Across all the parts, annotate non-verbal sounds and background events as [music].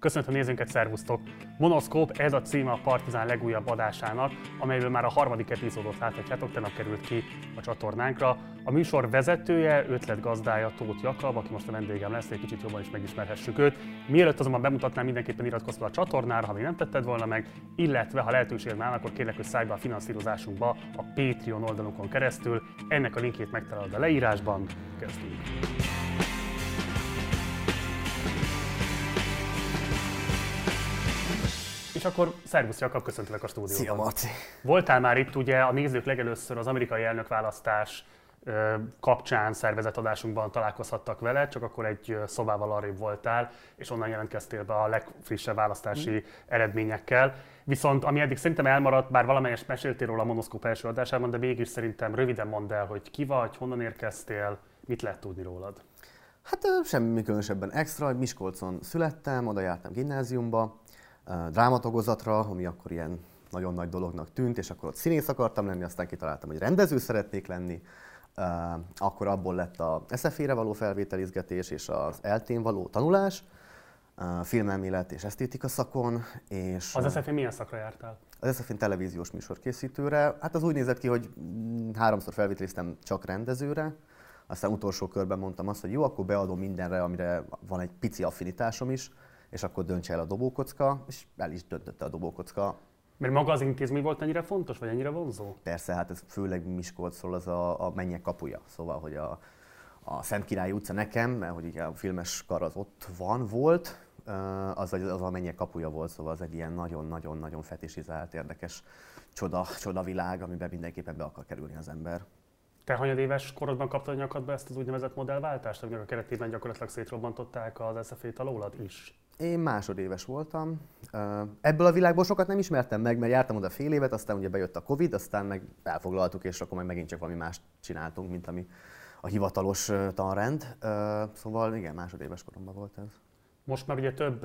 Köszöntöm nézőnket, szervusztok! Monoszkóp, ez a címe a Partizán legújabb adásának, amelyből már a harmadik epizódot láthatjátok, tegnap került ki a csatornánkra. A műsor vezetője, ötletgazdája Tóth Jakab, aki most a vendégem lesz, egy kicsit jobban is megismerhessük őt. Mielőtt azonban bemutatnám, mindenképpen iratkozz fel a csatornára, ha még nem tetted volna meg, illetve ha lehetőséged áll, akkor kérlek, hogy szállj be a finanszírozásunkba a Patreon oldalunkon keresztül. Ennek a linkjét megtalálod a leírásban. Kezdjük! És akkor szervusz Jakab, köszöntelek a stúdióban. Szia Marci! Voltál már itt ugye a nézők legelőször az amerikai elnökválasztás kapcsán szervezett adásunkban találkozhattak vele, csak akkor egy szobával arrébb voltál, és onnan jelentkeztél be a legfrissebb választási mm. eredményekkel. Viszont ami eddig szerintem elmaradt, bár valamelyest meséltél róla a Monoszkóp első adásában, de mégis szerintem röviden mondd el, hogy ki vagy, honnan érkeztél, mit lehet tudni rólad? Hát semmi különösebben extra, Miskolcon születtem, oda jártam gimnáziumba, drámatagozatra, ami akkor ilyen nagyon nagy dolognak tűnt, és akkor ott színész akartam lenni, aztán kitaláltam, hogy rendező szeretnék lenni, akkor abból lett a SFE-re való felvételizgetés és az eltén való tanulás, filmelmélet és esztétika szakon. És az SFE milyen szakra jártál? Az SFE televíziós műsorkészítőre. Hát az úgy nézett ki, hogy háromszor felvételiztem csak rendezőre, aztán utolsó körben mondtam azt, hogy jó, akkor beadom mindenre, amire van egy pici affinitásom is, és akkor döntse el a dobókocka, és el is döntötte a dobókocka. Mert maga az intézmény volt ennyire fontos, vagy ennyire vonzó? Persze, hát ez főleg Miskolcról az a, a mennyek kapuja. Szóval, hogy a, a Szent Király utca nekem, mert hogy a filmes kar az ott van, volt, az, az a mennyek kapuja volt, szóval az egy ilyen nagyon-nagyon-nagyon fetisizált, érdekes csoda, csoda világ, amiben mindenképpen be akar kerülni az ember. Te hanyad éves korodban kaptad nyakadba ezt az úgynevezett modellváltást, aminek a keretében gyakorlatilag szétrobbantották az SZF-t alólad is? Én másodéves voltam. Ebből a világból sokat nem ismertem meg, mert jártam oda fél évet, aztán ugye bejött a Covid, aztán meg elfoglaltuk, és akkor meg megint csak valami más csináltunk, mint ami a hivatalos tanrend. Szóval igen, másodéves koromban volt ez. Most már ugye több,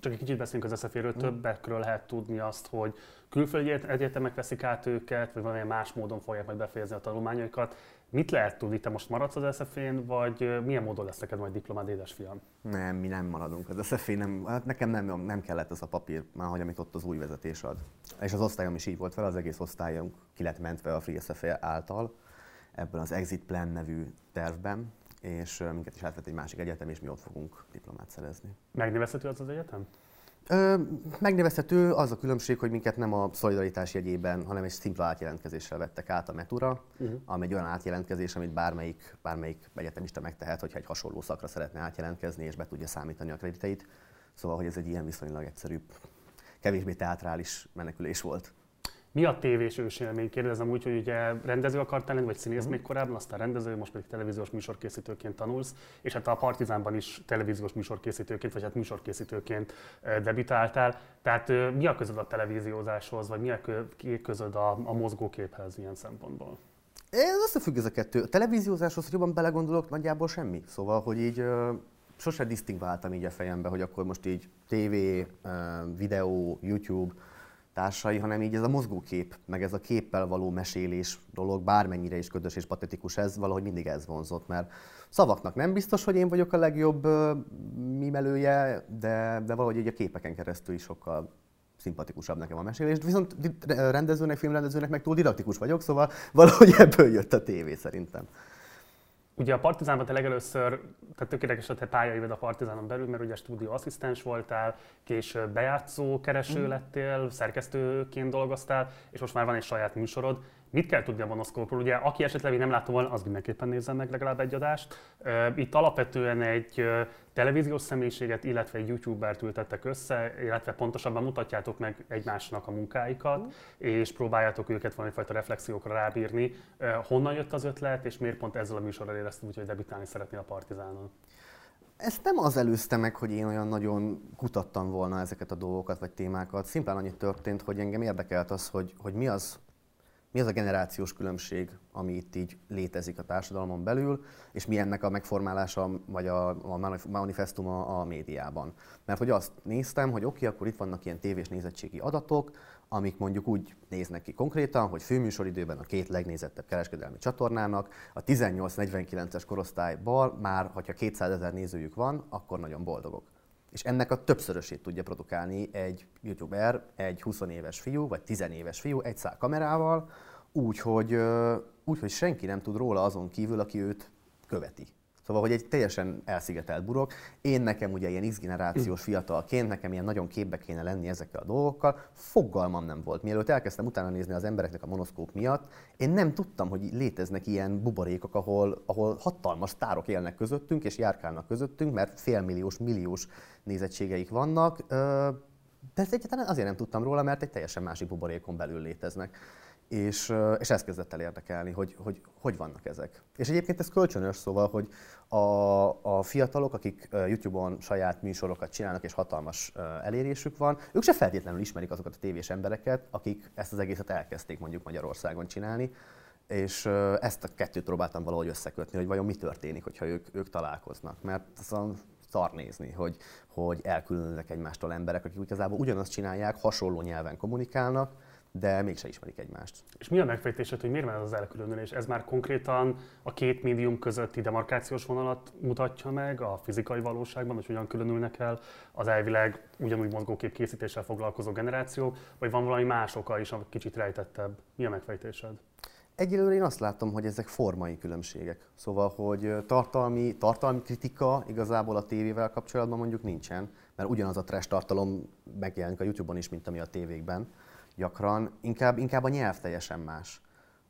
csak egy kicsit beszélünk az SZF-ről, mm. többekről lehet tudni azt, hogy külföldi egyetemek veszik át őket, vagy valamilyen más módon fogják majd befejezni a tanulmányaikat. Mit lehet tudni, te most maradsz az SZF-én, vagy milyen módon lesz neked majd diplomád, édesfiam? Nem, mi nem maradunk az SZF-én, nem, hát nekem nem, nem kellett ez a papír, már hogy amit ott az új vezetés ad. És az osztályom is így volt fel, az egész osztályunk ki lett mentve a Free SZF által, ebből az Exit Plan nevű tervben, és minket is átvett egy másik egyetem, és mi ott fogunk diplomát szerezni. Megnevezhető az az egyetem? Ö, megnevezhető az a különbség, hogy minket nem a szolidaritás jegyében, hanem egy szimpla átjelentkezéssel vettek át a Metura, uh-huh. ami egy olyan átjelentkezés, amit bármelyik, bármelyik egyetemista megtehet, hogyha egy hasonló szakra szeretne átjelentkezni, és be tudja számítani a krediteit. Szóval, hogy ez egy ilyen viszonylag egyszerűbb, kevésbé teátrális menekülés volt. Mi a tévés ősélmény? Kérdezem úgy, hogy ugye rendező akartál lenni, vagy színész uh-huh. még korábban, aztán rendező, most pedig televíziós műsorkészítőként tanulsz, és hát a Partizánban is televíziós műsorkészítőként, vagy hát műsorkészítőként debütáltál. Tehát mi a közöd a televíziózáshoz, vagy mi a közöd a, a mozgóképhez ilyen szempontból? Ez összefügg ez a kettő. A televíziózáshoz, hogy jobban belegondolok, nagyjából semmi. Szóval, hogy így sose disztingváltam így a fejembe, hogy akkor most így TV, videó, YouTube, társai, hanem így ez a mozgókép, meg ez a képpel való mesélés dolog, bármennyire is ködös és patetikus ez, valahogy mindig ez vonzott, mert szavaknak nem biztos, hogy én vagyok a legjobb mimelője, de, de valahogy így a képeken keresztül is sokkal szimpatikusabb nekem a mesélés. Viszont rendezőnek, filmrendezőnek meg túl didaktikus vagyok, szóval [laughs] valahogy ebből jött a tévé szerintem. Ugye a Partizánban te legelőször, tehát tökéletes a te pályaived a Partizánon belül, mert ugye stúdió asszisztens voltál, később bejátszó kereső mm. lettél, szerkesztőként dolgoztál, és most már van egy saját műsorod. Mit kell tudni a monoszkópról? Ugye, aki esetleg még nem látta volna, az mindenképpen nézzen meg legalább egy adást. Itt alapvetően egy televíziós személyiséget, illetve egy youtubert ültettek össze, illetve pontosabban mutatjátok meg egymásnak a munkáikat, és próbáljátok őket valamifajta reflexiókra rábírni. Honnan jött az ötlet, és miért pont ezzel a műsorral éreztem hogy debütálni szeretnél a Partizánon? Ezt nem az előzte meg, hogy én olyan nagyon kutattam volna ezeket a dolgokat vagy témákat. Szimplán annyit történt, hogy engem érdekelt az, hogy, hogy mi az, mi az a generációs különbség, ami itt így létezik a társadalmon belül, és mi ennek a megformálása, vagy a, a manifestuma a médiában. Mert hogy azt néztem, hogy oké, okay, akkor itt vannak ilyen tévés nézettségi adatok, amik mondjuk úgy néznek ki konkrétan, hogy főműsoridőben a két legnézettebb kereskedelmi csatornának a 18-49-es korosztályban már, hogyha 200 ezer nézőjük van, akkor nagyon boldogok. És ennek a többszörösét tudja produkálni egy youtuber, egy 20 éves fiú, vagy 10 éves fiú egy szál kamerával, úgy, hogy, úgy, hogy senki nem tud róla azon kívül, aki őt követi. Szóval, hogy egy teljesen elszigetelt burok. Én nekem ugye ilyen X-generációs fiatalként, nekem ilyen nagyon képbe kéne lenni ezekkel a dolgokkal, fogalmam nem volt. Mielőtt elkezdtem utána nézni az embereknek a monoszkóp miatt, én nem tudtam, hogy léteznek ilyen buborékok, ahol, ahol hatalmas sztárok élnek közöttünk, és járkálnak közöttünk, mert félmilliós, milliós nézettségeik vannak. De ezt egyáltalán azért nem tudtam róla, mert egy teljesen másik buborékon belül léteznek és, és ez kezdett el érdekelni, hogy, hogy hogy vannak ezek. És egyébként ez kölcsönös, szóval, hogy a, a fiatalok, akik YouTube-on saját műsorokat csinálnak, és hatalmas elérésük van, ők se feltétlenül ismerik azokat a tévés embereket, akik ezt az egészet elkezdték mondjuk Magyarországon csinálni, és ezt a kettőt próbáltam valahogy összekötni, hogy vajon mi történik, hogyha ők, ők találkoznak. Mert a szar nézni, hogy, hogy elkülönülnek egymástól emberek, akik igazából ugyanazt csinálják, hasonló nyelven kommunikálnak, de mégse ismerik egymást. És mi a megfejtésed, hogy miért van ez az elkülönülés? Ez már konkrétan a két médium közötti demarkációs vonalat mutatja meg a fizikai valóságban, hogy hogyan különülnek el az elvileg ugyanúgy mozgókép készítéssel foglalkozó generációk, vagy van valami más oka is, ami kicsit rejtettebb? Mi a megfejtésed? Egyelőre én azt látom, hogy ezek formai különbségek. Szóval, hogy tartalmi, tartalmi kritika igazából a tévével kapcsolatban mondjuk nincsen, mert ugyanaz a trash tartalom megjelenik a YouTube-on is, mint ami a tévékben gyakran, inkább, inkább a nyelv teljesen más,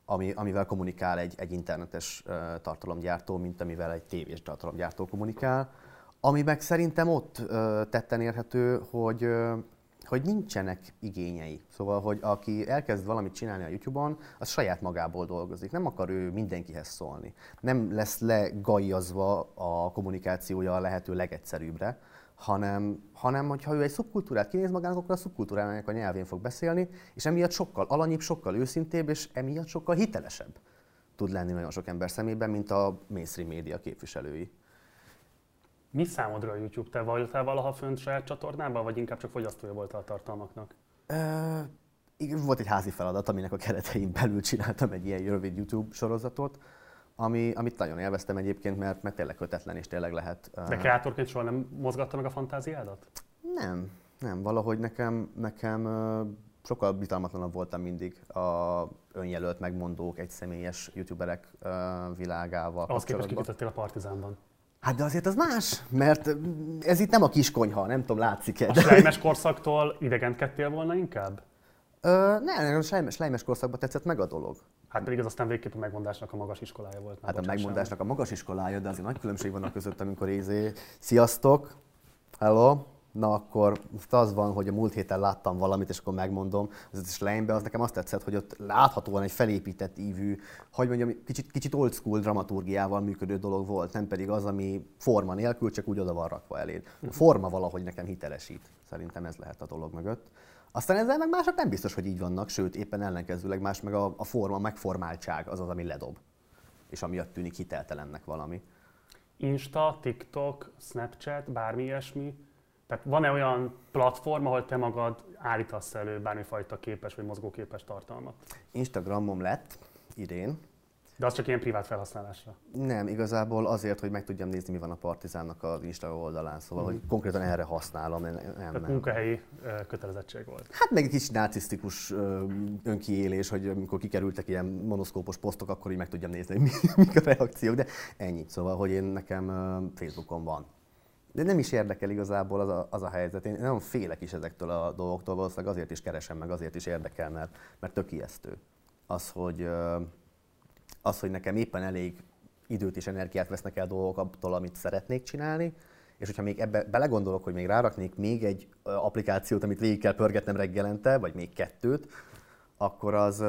ami, amivel kommunikál egy, egy internetes uh, tartalomgyártó, mint amivel egy tévés tartalomgyártó kommunikál. Ami meg szerintem ott uh, tetten érhető, hogy, uh, hogy nincsenek igényei. Szóval, hogy aki elkezd valamit csinálni a YouTube-on, az saját magából dolgozik. Nem akar ő mindenkihez szólni. Nem lesz legajazva a kommunikációja a lehető legegyszerűbbre, hanem, hanem hogyha ő egy szubkultúrát kinéz magának, akkor a szubkultúrának a nyelvén fog beszélni, és emiatt sokkal alanyibb, sokkal őszintébb, és emiatt sokkal hitelesebb tud lenni nagyon sok ember szemében, mint a mainstream média képviselői. Mi számodra a YouTube? Te voltál valaha fönt saját csatornában, vagy inkább csak fogyasztója voltál a tartalmaknak? volt egy házi feladat, aminek a keretein belül csináltam egy ilyen rövid YouTube sorozatot, ami, amit nagyon élveztem egyébként, mert, mert tényleg kötetlen és tényleg lehet. De kreátorként soha nem mozgatta meg a fantáziádat? Nem, nem. Valahogy nekem, nekem sokkal bizalmatlanabb voltam mindig a önjelölt megmondók, egyszemélyes youtuberek világával Ahhoz képest kikötöttél a Partizánban. Hát de azért az más, mert ez itt nem a kiskonyha, nem tudom, látszik-e. A slejmes korszaktól idegentkedtél volna inkább? Ö, nem, a slejmes korszakban tetszett meg a dolog. Hát pedig ez aztán végképp a megmondásnak a magas iskolája volt. Hát a megmondásnak a magas iskolája, de azért nagy különbség van a között, amikor ézé, sziasztok, hello, na akkor az van, hogy a múlt héten láttam valamit, és akkor megmondom, az is lejnbe, az nekem azt tetszett, hogy ott láthatóan egy felépített ívű, hogy mondjam, kicsit, kicsit old school dramaturgiával működő dolog volt, nem pedig az, ami forma nélkül, csak úgy oda van rakva eléd. A forma valahogy nekem hitelesít. Szerintem ez lehet a dolog mögött. Aztán ezzel meg mások nem biztos, hogy így vannak, sőt, éppen ellenkezőleg más meg a, a forma, a megformáltság az az, ami ledob, és amiatt tűnik hiteltelennek valami. Insta, TikTok, Snapchat, bármi ilyesmi? Tehát van-e olyan platform, ahol te magad állítasz elő bármifajta képes vagy mozgóképes tartalmat? Instagramom lett idén, de az csak ilyen privát felhasználásra? Nem, igazából azért, hogy meg tudjam nézni, mi van a Partizánnak az Insta oldalán, szóval, mm. hogy konkrétan erre használom. Nem, nem, Tehát nem. munkahelyi kötelezettség volt. Hát meg egy kis narcisztikus önkiélés, hogy amikor kikerültek ilyen monoszkópos posztok, akkor így meg tudjam nézni, hogy [laughs] mik a reakciók, de ennyi. Szóval, hogy én nekem Facebookon van. De nem is érdekel igazából az a, az a helyzet. Én nagyon félek is ezektől a dolgoktól, valószínűleg azért is keresem meg, azért is érdekel, mert, mert tök ijesztő. Az, hogy az, hogy nekem éppen elég időt és energiát vesznek el dolgok attól, amit szeretnék csinálni, és hogyha még ebbe belegondolok, hogy még ráraknék még egy applikációt, amit végig kell pörgetnem reggelente, vagy még kettőt, akkor az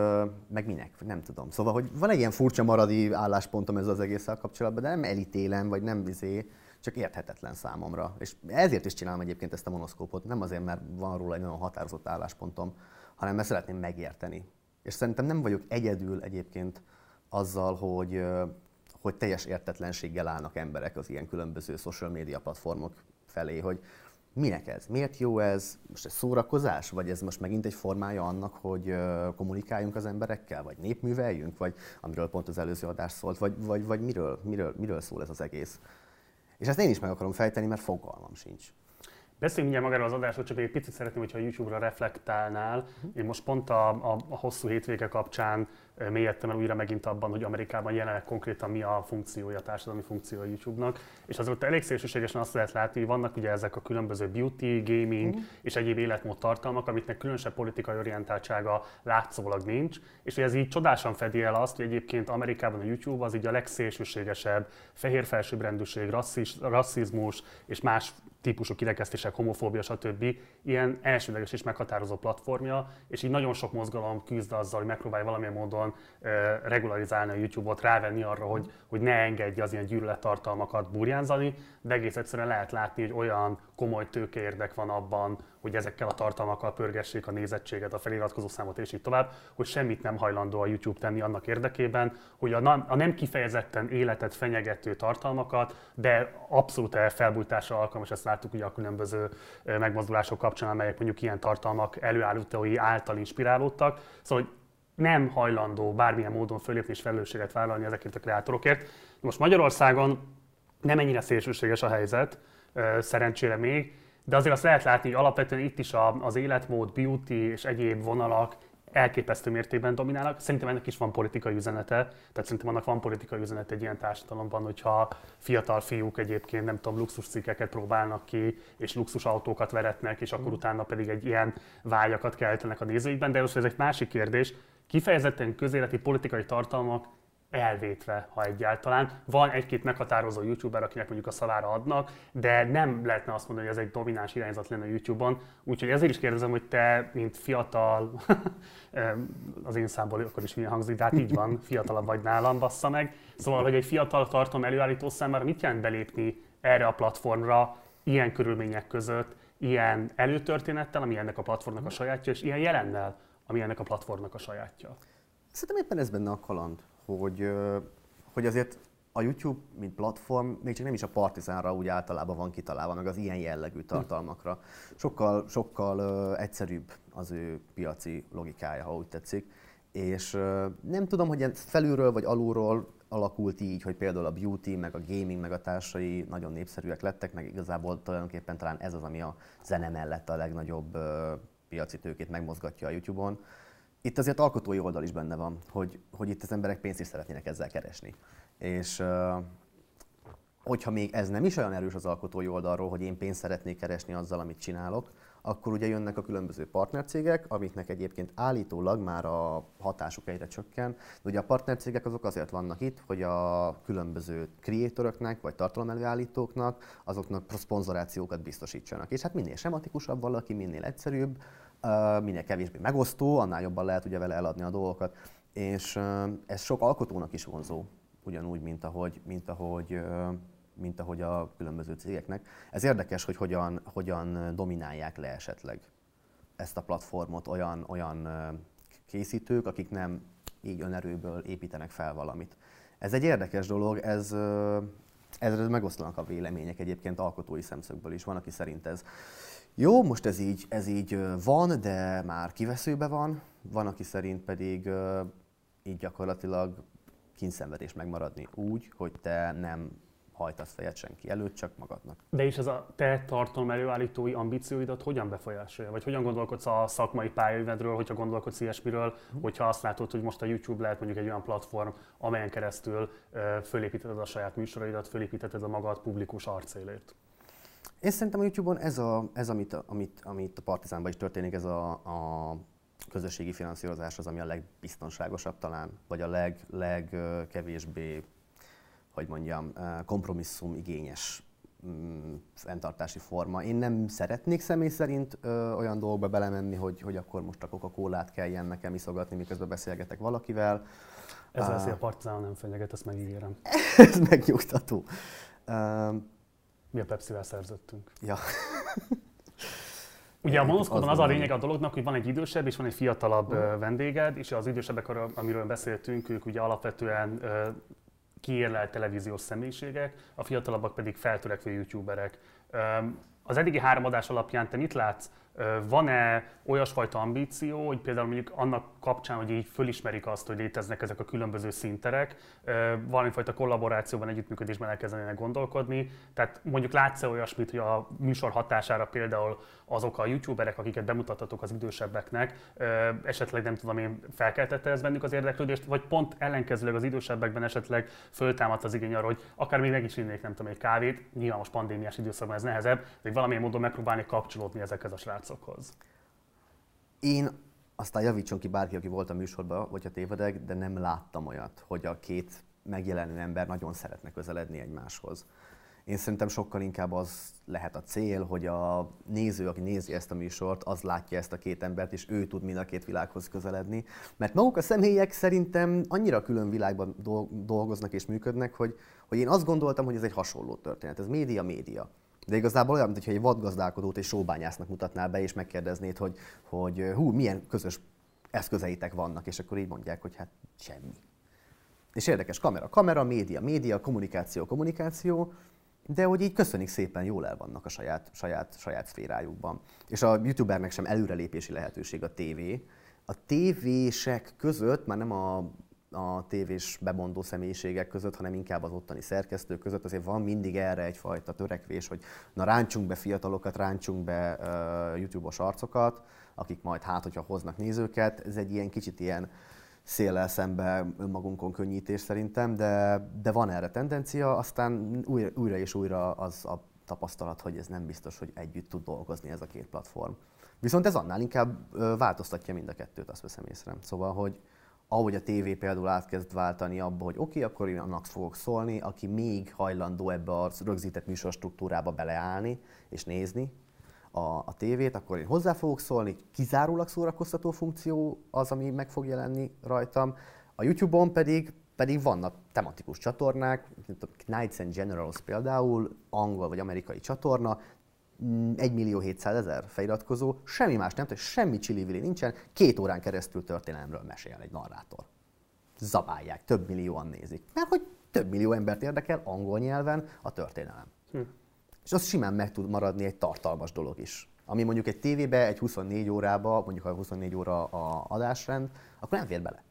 meg minek? Nem tudom. Szóval, hogy van egy ilyen furcsa maradi álláspontom ez az egésszel kapcsolatban, de nem elítélem, vagy nem vizé, csak érthetetlen számomra. És ezért is csinálom egyébként ezt a monoszkópot, nem azért, mert van róla egy nagyon határozott álláspontom, hanem mert szeretném megérteni. És szerintem nem vagyok egyedül egyébként azzal, hogy, hogy teljes értetlenséggel állnak emberek az ilyen különböző social media platformok felé, hogy minek ez, miért jó ez, most ez szórakozás, vagy ez most megint egy formája annak, hogy kommunikáljunk az emberekkel, vagy népműveljünk, vagy amiről pont az előző adás szólt, vagy, vagy, vagy miről, miről, miről szól ez az egész. És ezt én is meg akarom fejteni, mert fogalmam sincs. Beszéljünk mindjárt magáról az adásról, csak egy picit szeretném, hogyha a YouTube-ra reflektálnál. Uh-huh. Én most pont a, a, a hosszú hétvége kapcsán mélyedtem el újra megint abban, hogy Amerikában jelenleg konkrétan mi a funkciója, a társadalmi funkció a YouTube-nak. És azért elég szélsőségesen azt lehet látni, hogy vannak ugye ezek a különböző beauty, gaming uh-huh. és egyéb életmód tartalmak, amiknek különösebb politikai orientáltsága látszólag nincs. És hogy ez így csodásan fedi el azt, hogy egyébként Amerikában a YouTube az így a legszélsőségesebb fehér felsőbbrendűség, rasszis, rasszizmus és más típusú kirekesztések, homofóbia, stb. ilyen elsődleges és meghatározó platformja, és így nagyon sok mozgalom küzd azzal, hogy megpróbálja valamilyen módon regularizálni a YouTube-ot, rávenni arra, hogy, hogy ne engedje az ilyen gyűlölettartalmakat burjánzani, de egész egyszerűen lehet látni, hogy olyan komoly tőkeérdek van abban, hogy ezekkel a tartalmakkal pörgessék a nézettséget, a feliratkozó számot és így tovább, hogy semmit nem hajlandó a YouTube tenni annak érdekében, hogy a, a nem kifejezetten életet fenyegető tartalmakat, de abszolút felbújtásra alkalmas, ezt láttuk ugye a különböző megmozdulások kapcsán, amelyek mondjuk ilyen tartalmak előállítói által inspirálódtak. Szóval, hogy nem hajlandó bármilyen módon fölépni és felelősséget vállalni ezekért a kreátorokért. Most Magyarországon nem ennyire szélsőséges a helyzet, szerencsére még, de azért azt lehet látni, hogy alapvetően itt is az életmód, beauty és egyéb vonalak elképesztő mértékben dominálnak. Szerintem ennek is van politikai üzenete, tehát szerintem annak van politikai üzenete egy ilyen társadalomban, hogyha fiatal fiúk egyébként nem tudom, luxuscikkeket próbálnak ki, és luxus autókat veretnek, és akkor mm. utána pedig egy ilyen vágyakat keltenek a nézőikben. De most ez egy másik kérdés. Kifejezetten közéleti politikai tartalmak elvétve, ha egyáltalán. Van egy-két meghatározó youtuber, akinek mondjuk a szavára adnak, de nem lehetne azt mondani, hogy ez egy domináns irányzat lenne a YouTube-on. Úgyhogy ezért is kérdezem, hogy te, mint fiatal, [laughs] az én számból akkor is milyen hangzik, de hát így van, [laughs] fiatalabb vagy nálam, bassza meg. Szóval, hogy egy fiatal tartom előállító számára mit jelent belépni erre a platformra ilyen körülmények között, ilyen előtörténettel, ami ennek a platformnak a sajátja, és ilyen jelennel, ami ennek a platformnak a sajátja? Szerintem éppen ez benne a kaland hogy, hogy azért a YouTube, mint platform, még csak nem is a Partizánra úgy általában van kitalálva, meg az ilyen jellegű hm. tartalmakra. Sokkal, sokkal uh, egyszerűbb az ő piaci logikája, ha úgy tetszik. És uh, nem tudom, hogy felülről vagy alulról alakult így, hogy például a beauty, meg a gaming, meg a társai nagyon népszerűek lettek, meg igazából tulajdonképpen talán ez az, ami a zene mellett a legnagyobb uh, piaci tőkét megmozgatja a YouTube-on itt azért alkotói oldal is benne van, hogy, hogy itt az emberek pénzt is szeretnének ezzel keresni. És hogyha még ez nem is olyan erős az alkotói oldalról, hogy én pénzt szeretnék keresni azzal, amit csinálok, akkor ugye jönnek a különböző partnercégek, amiknek egyébként állítólag már a hatásuk egyre csökken. De ugye a partnercégek azok azért vannak itt, hogy a különböző kreatoroknak vagy tartalomelőállítóknak azoknak szponzorációkat biztosítsanak. És hát minél sematikusabb valaki, minél egyszerűbb, minél kevésbé megosztó, annál jobban lehet ugye vele eladni a dolgokat. És ez sok alkotónak is vonzó, ugyanúgy, mint ahogy, mint ahogy, mint ahogy a különböző cégeknek. Ez érdekes, hogy hogyan, hogyan dominálják le esetleg ezt a platformot olyan, olyan készítők, akik nem így önerőből építenek fel valamit. Ez egy érdekes dolog, ez, ezzel megoszlanak a vélemények egyébként alkotói szemszögből is. Van, aki szerint ez jó, most ez így, ez így van, de már kiveszőbe van, van, aki szerint pedig így gyakorlatilag kínszenvedés megmaradni úgy, hogy te nem hajtasz fejet senki előtt, csak magadnak. De és ez a te tartalom előállítói ambícióidat hogyan befolyásolja? Vagy hogyan gondolkodsz a szakmai pályaidről, hogyha gondolkodsz ilyesmiről, hogyha azt látod, hogy most a YouTube lehet mondjuk egy olyan platform, amelyen keresztül fölépítheted a saját műsoraidat, fölépítheted a magad publikus arcélét? Én szerintem a YouTube-on ez, a, ez amit, amit, amit a Partizánban is történik, ez a, a közösségi finanszírozás az, ami a legbiztonságosabb talán, vagy a leg, legkevésbé, hogy mondjam, kompromisszum igényes mm, fenntartási forma. Én nem szeretnék személy szerint ö, olyan dolgokba belemenni, hogy, hogy akkor most a Coca-Colát kelljen nekem iszogatni, miközben beszélgetek valakivel. Ez lesz, a Partizán nem fenyeget, ezt megígérem. [laughs] Ez megnyugtató. Uh, mi a Pepsi-vel szerződtünk. Ja. Ugye a monoszkóban az, az a lényeg a dolognak, hogy van egy idősebb és van egy fiatalabb uh. vendéged, és az idősebbek, amiről beszéltünk, ők ugye alapvetően kiérlelt televíziós személyiségek, a fiatalabbak pedig feltörekvő youtuberek. Az eddigi három adás alapján te mit látsz Van-e olyasfajta ambíció, hogy például mondjuk annak kapcsán, hogy így fölismerik azt, hogy léteznek ezek a különböző szinterek, valamifajta kollaborációban, együttműködésben elkezdenének gondolkodni. Tehát mondjuk látsz-e olyasmit, hogy a műsor hatására például azok a youtuberek, akiket bemutattatok az idősebbeknek, esetleg nem tudom én, felkeltette ez bennük az érdeklődést, vagy pont ellenkezőleg az idősebbekben esetleg föltámadt az igény arra, hogy akár még meg is innék, nem tudom, egy kávét, nyilván most pandémiás időszakban ez nehezebb, de valamilyen módon megpróbálni kapcsolódni ezekhez a srácokhoz. Én aztán javítson ki bárki, aki volt a műsorban, vagy a tévedek, de nem láttam olyat, hogy a két megjelenő ember nagyon szeretne közeledni egymáshoz. Én szerintem sokkal inkább az lehet a cél, hogy a néző, aki nézi ezt a műsort, az látja ezt a két embert, és ő tud mind a két világhoz közeledni. Mert maguk a személyek szerintem annyira külön világban dolgoznak és működnek, hogy, hogy én azt gondoltam, hogy ez egy hasonló történet. Ez média-média. De igazából olyan, mintha egy vadgazdálkodót egy sóbányásznak mutatnál be, és megkérdeznéd, hogy, hogy hú, milyen közös eszközeitek vannak, és akkor így mondják, hogy hát semmi. És érdekes, kamera, kamera, média, média, kommunikáció, kommunikáció, de hogy így köszönik szépen, jól el vannak a saját, saját, saját szférájukban. És a youtubernek sem előrelépési lehetőség a tévé. A tévések között, már nem a, a tévés bemondó személyiségek között, hanem inkább az ottani szerkesztők között, azért van mindig erre egyfajta törekvés, hogy na ráncsunk be fiatalokat, ráncsunk be uh, YouTube-os arcokat, akik majd hát, hogyha hoznak nézőket. Ez egy ilyen kicsit ilyen széllel szembe önmagunkon könnyítés szerintem, de, de van erre tendencia, aztán újra, újra és újra az a tapasztalat, hogy ez nem biztos, hogy együtt tud dolgozni ez a két platform. Viszont ez annál inkább változtatja mind a kettőt, azt veszem észre. Szóval, hogy ahogy a tévé például átkezd váltani abba, hogy oké, okay, akkor én annak fogok szólni, aki még hajlandó ebbe a rögzített műsorstruktúrába beleállni és nézni, a, a tévét, akkor én hozzá fogok szólni, kizárólag szórakoztató funkció az, ami meg fog jelenni rajtam. A YouTube-on pedig pedig vannak tematikus csatornák, Knights and Generals például, angol vagy amerikai csatorna, 1 millió 700 ezer feliratkozó, semmi más nem, tehát semmi csili nincsen, két órán keresztül történelemről mesél egy narrátor. Zabálják, több millióan nézik. Mert hogy több millió embert érdekel angol nyelven a történelem. Hm és az simán meg tud maradni egy tartalmas dolog is. Ami mondjuk egy tévébe, egy 24 órába, mondjuk ha 24 óra a adásrend, akkor nem fér bele.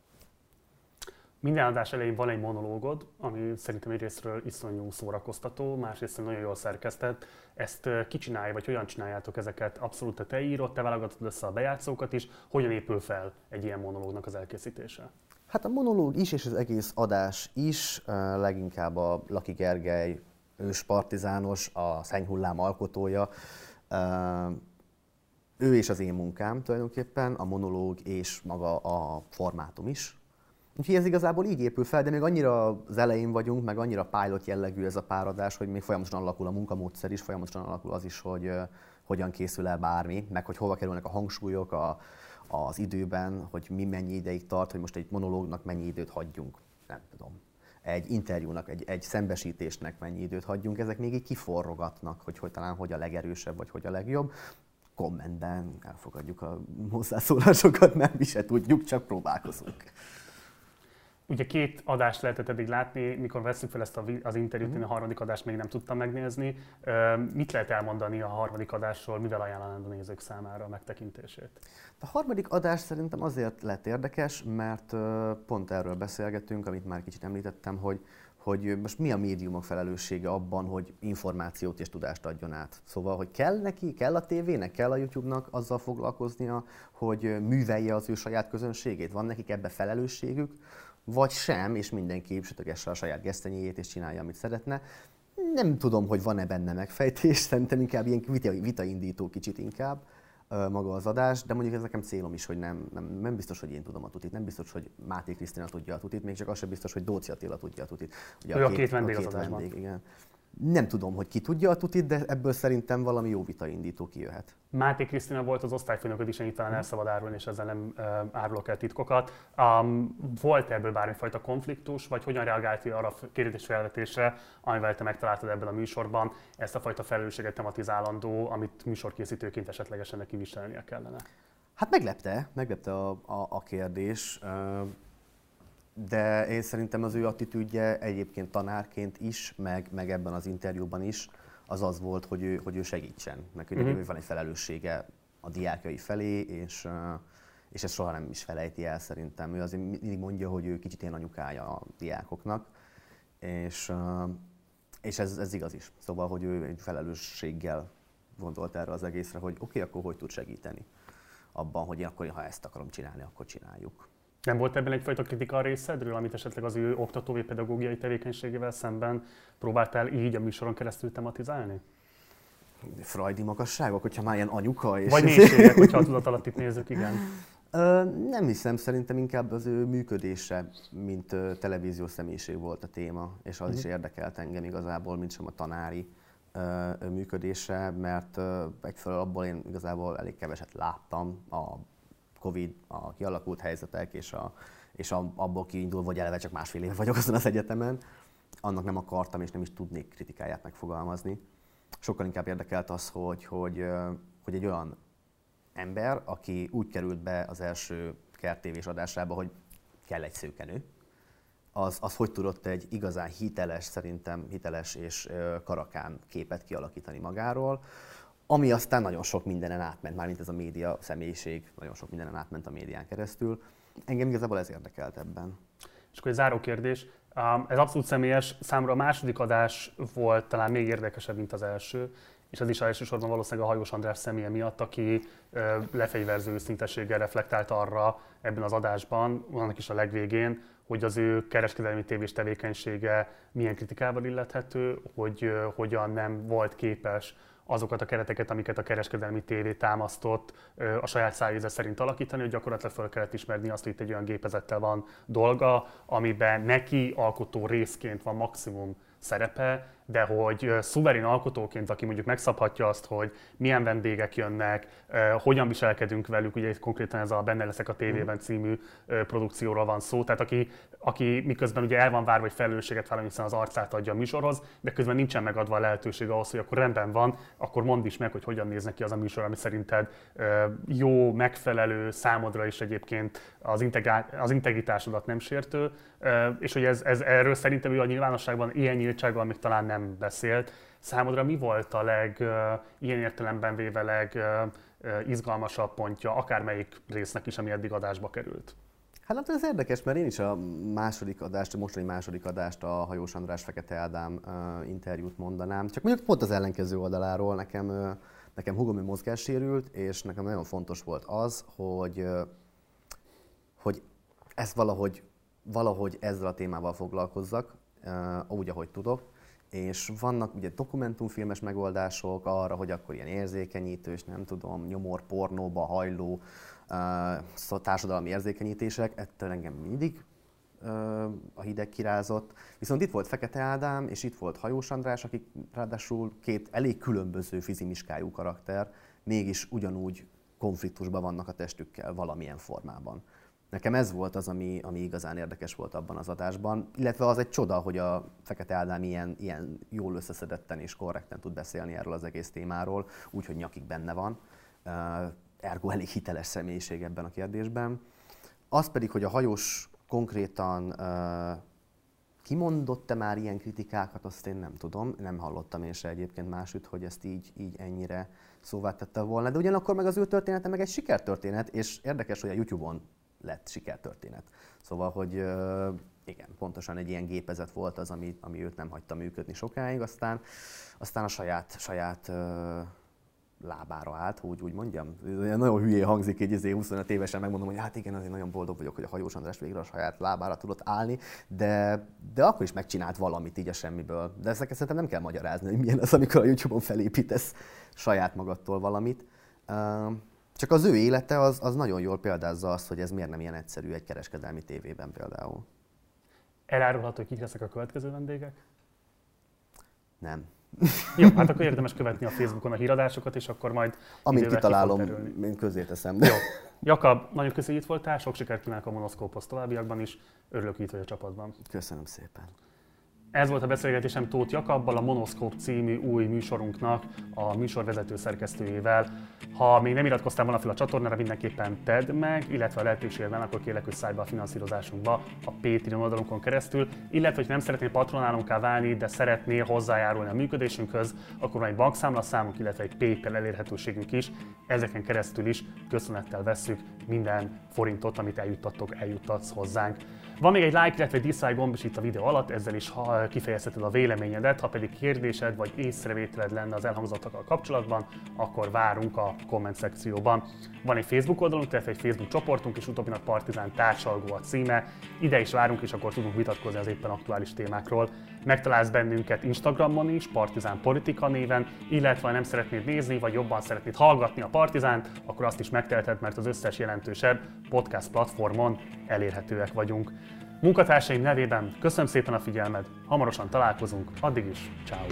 Minden adás elején van egy monológod, ami szerintem egyrésztről iszonyú szórakoztató, másrészt nagyon jól szerkesztett. Ezt ki csinálja, vagy hogyan csináljátok ezeket? Abszolút te írod, te válogatod össze a bejátszókat is. Hogyan épül fel egy ilyen monológnak az elkészítése? Hát a monológ is, és az egész adás is leginkább a Laki Gergely ős partizános, a szennyhullám alkotója. Ő és az én munkám tulajdonképpen, a monológ és maga a formátum is. Úgyhogy ez igazából így épül fel, de még annyira az elején vagyunk, meg annyira pilot jellegű ez a páradás, hogy még folyamatosan alakul a munkamódszer is, folyamatosan alakul az is, hogy hogyan készül el bármi, meg hogy hova kerülnek a hangsúlyok a, az időben, hogy mi mennyi ideig tart, hogy most egy monológnak mennyi időt hagyjunk. Nem tudom egy interjúnak, egy, egy szembesítésnek mennyi időt hagyjunk, ezek még így kiforrogatnak, hogy, hogy talán hogy a legerősebb, vagy hogy a legjobb. Kommentben elfogadjuk a hozzászólásokat, mert mi se tudjuk, csak próbálkozunk. Ugye két adást lehetett eddig látni, mikor veszük fel ezt az interjút, mm-hmm. én a harmadik adást még nem tudtam megnézni. Mit lehet elmondani a harmadik adásról, mivel ajánlanád a nézők számára a megtekintését? A harmadik adás szerintem azért lett érdekes, mert pont erről beszélgetünk, amit már kicsit említettem, hogy, hogy most mi a médiumok felelőssége abban, hogy információt és tudást adjon át. Szóval, hogy kell neki, kell a tévének, kell a YouTube-nak azzal foglalkoznia, hogy művelje az ő saját közönségét? Van nekik ebbe felelősségük? Vagy sem, és mindenki sütögesse a saját gesztenyéjét és csinálja, amit szeretne. Nem tudom, hogy van-e benne megfejtés, [laughs] szerintem inkább ilyen vita, vitaindító kicsit inkább maga az adás, de mondjuk ez nekem célom is, hogy nem, nem, nem biztos, hogy én tudom a tutit, nem biztos, hogy Máté Krisztina tudja a tutit, még csak az sem biztos, hogy Dóci Attila tudja a tutit. Ugye a, a két, két vendég a két az vendég, igen. Nem tudom, hogy ki tudja a tutit, de ebből szerintem valami jó vita indító kijöhet. Máté Krisztina volt az osztályfőnököd is, itt talán el szabad árulni, és ezzel nem uh, árulok el titkokat. Um, volt ebből bármifajta konfliktus, vagy hogyan reagálti arra a kérdésfelvetésre, amivel te megtaláltad ebben a műsorban, ezt a fajta felelősséget tematizálandó, amit műsorkészítőként esetlegesen neki viselnie kellene? Hát meglepte, meglepte a, a, a kérdés. Uh, de én szerintem az ő attitűdje egyébként tanárként is, meg, meg ebben az interjúban is, az az volt, hogy ő, hogy ő segítsen, meg hogy uh-huh. van egy felelőssége a diákjai felé, és, és ezt soha nem is felejti el szerintem. Ő azért mindig mondja, hogy ő kicsit ilyen anyukája a diákoknak, és, és ez, ez igaz is. Szóval, hogy ő egy felelősséggel gondolt erre az egészre, hogy oké, okay, akkor hogy tud segíteni abban, hogy én akkor, ha ezt akarom csinálni, akkor csináljuk. Nem volt ebben egyfajta kritika a részedről, amit esetleg az ő oktatói pedagógiai tevékenységével szemben próbáltál így a műsoron keresztül tematizálni? Freudi magasságok, hogyha már ilyen anyuka és... Vagy mélységek, hogyha a tudat alatt itt nézzük, igen. Ö, nem hiszem, szerintem inkább az ő működése, mint ö, televíziós személyiség volt a téma, és az uh-huh. is mhm. érdekelt engem igazából, mint sem a tanári ö, működése, mert ö, egyfelől abból én igazából elég keveset láttam a Covid, a kialakult helyzetek, és, a, és a, abból kiindul, hogy eleve csak másfél éve vagyok azon az egyetemen, annak nem akartam és nem is tudnék kritikáját megfogalmazni. Sokkal inkább érdekelt az, hogy, hogy, hogy egy olyan ember, aki úgy került be az első kertévés adásába, hogy kell egy szőkenő, az, az hogy tudott egy igazán hiteles, szerintem hiteles és karakán képet kialakítani magáról, ami aztán nagyon sok mindenen átment, mármint ez a média személyiség, nagyon sok mindenen átment a médián keresztül. Engem igazából ez érdekelt ebben. És akkor egy záró kérdés. Ez abszolút személyes. Számomra a második adás volt talán még érdekesebb, mint az első, és az is elsősorban valószínűleg a Hajós András személye miatt, aki lefegyverző szintességgel reflektált arra ebben az adásban, annak is a legvégén, hogy az ő kereskedelmi tévés tevékenysége milyen kritikával illethető, hogy hogyan nem volt képes azokat a kereteket, amiket a kereskedelmi tévé támasztott a saját szájéze szerint alakítani, hogy gyakorlatilag fel kellett ismerni azt, hogy itt egy olyan gépezettel van dolga, amiben neki alkotó részként van maximum szerepe, de hogy szuverén alkotóként, aki mondjuk megszabhatja azt, hogy milyen vendégek jönnek, hogyan viselkedünk velük, ugye konkrétan ez a Benne leszek a tévében mhm. című produkcióról van szó, tehát aki, aki miközben ugye el van várva, hogy felelősséget vállal, hiszen az arcát adja a műsorhoz, de közben nincsen megadva a lehetőség ahhoz, hogy akkor rendben van, akkor mondd is meg, hogy hogyan néz ki az a műsor, ami szerinted jó, megfelelő, számodra is egyébként az, integrá- az integritásodat nem sértő, és hogy ez, ez erről szerintem ő a nyilvánosságban ilyen nyíltsággal még talán nem beszélt. Számodra mi volt a leg, ilyen értelemben véve leg izgalmasabb pontja, akármelyik résznek is, ami eddig adásba került? Hát, hát ez érdekes, mert én is a második adást, a mostani második adást, a Hajós András Fekete Ádám uh, interjút mondanám. Csak mondjuk pont az ellenkező oldaláról nekem, nekem hugom mozgássérült, és nekem nagyon fontos volt az, hogy, hogy ezt valahogy, valahogy ezzel a témával foglalkozzak, úgy, ahogy tudok és vannak ugye dokumentumfilmes megoldások arra, hogy akkor ilyen érzékenyítős, nem tudom, nyomor, pornóba hajló uh, társadalmi érzékenyítések, ettől engem mindig uh, a hideg kirázott. Viszont itt volt Fekete Ádám, és itt volt Hajós András, akik ráadásul két elég különböző fizimiskájú karakter, mégis ugyanúgy konfliktusban vannak a testükkel valamilyen formában. Nekem ez volt az, ami, ami igazán érdekes volt abban az adásban, illetve az egy csoda, hogy a Fekete Ádám ilyen, ilyen jól összeszedetten és korrekten tud beszélni erről az egész témáról, úgyhogy nyakig benne van. Ergo elég hiteles személyiség ebben a kérdésben. Az pedig, hogy a hajós konkrétan kimondott-e már ilyen kritikákat, azt én nem tudom, nem hallottam én se egyébként másütt, hogy ezt így, így ennyire szóvá tette volna. De ugyanakkor meg az ő története meg egy sikertörténet, és érdekes, hogy a YouTube-on lett sikertörténet. Szóval, hogy igen, pontosan egy ilyen gépezet volt az, ami, ami őt nem hagyta működni sokáig, aztán, aztán a saját, saját lábára állt, úgy, úgy mondjam. Ez nagyon hülyé hangzik, egy 25 évesen megmondom, hogy hát igen, azért nagyon boldog vagyok, hogy a hajós András végre a saját lábára tudott állni, de, de akkor is megcsinált valamit így a semmiből. De ezeket szerintem nem kell magyarázni, hogy milyen az, amikor a YouTube-on felépítesz saját magadtól valamit. Csak az ő élete az, az nagyon jól példázza azt, hogy ez miért nem ilyen egyszerű egy kereskedelmi tévében például. Elárulható, hogy kik lesznek a következő vendégek? Nem. Jó, hát [laughs] akkor érdemes követni a Facebookon a híradásokat, és akkor majd Amint kitalálom, én közé teszem. Jó. Jakab, nagyon köszönjük, hogy itt voltál, sok sikert kívánok a Monoszkóphoz továbbiakban is. Örülök, hogy itt vagy a csapatban. Köszönöm szépen. Ez volt a beszélgetésem Tóth Jakabbal, a Monoszkóp című új műsorunknak a műsorvezető szerkesztőjével. Ha még nem iratkoztál volna fel a csatornára, mindenképpen tedd meg, illetve a lehetőséged akkor kérlek, hogy szállj be a finanszírozásunkba a Patreon oldalunkon keresztül, illetve, hogy nem szeretnél patronálunká válni, de szeretnél hozzájárulni a működésünkhöz, akkor van egy bankszámla számunk, illetve egy PayPal elérhetőségünk is. Ezeken keresztül is köszönettel vesszük minden forintot, amit eljuttattok, eljuttatsz hozzánk. Van még egy like, illetve egy dislike gomb is itt a videó alatt, ezzel is kifejezheted a véleményedet. Ha pedig kérdésed vagy észrevételed lenne az elhangzottakkal kapcsolatban, akkor várunk a komment szekcióban. Van egy Facebook oldalunk, tehát egy Facebook csoportunk, és utóbbinak Partizán társalgó a címe. Ide is várunk, és akkor tudunk vitatkozni az éppen aktuális témákról. Megtalálsz bennünket Instagramon is, Partizán Politika néven, illetve ha nem szeretnéd nézni, vagy jobban szeretnéd hallgatni a Partizánt, akkor azt is megteheted, mert az összes jelentősebb podcast platformon elérhetőek vagyunk. Munkatársaim nevében köszönöm szépen a figyelmed, hamarosan találkozunk, addig is, ciao.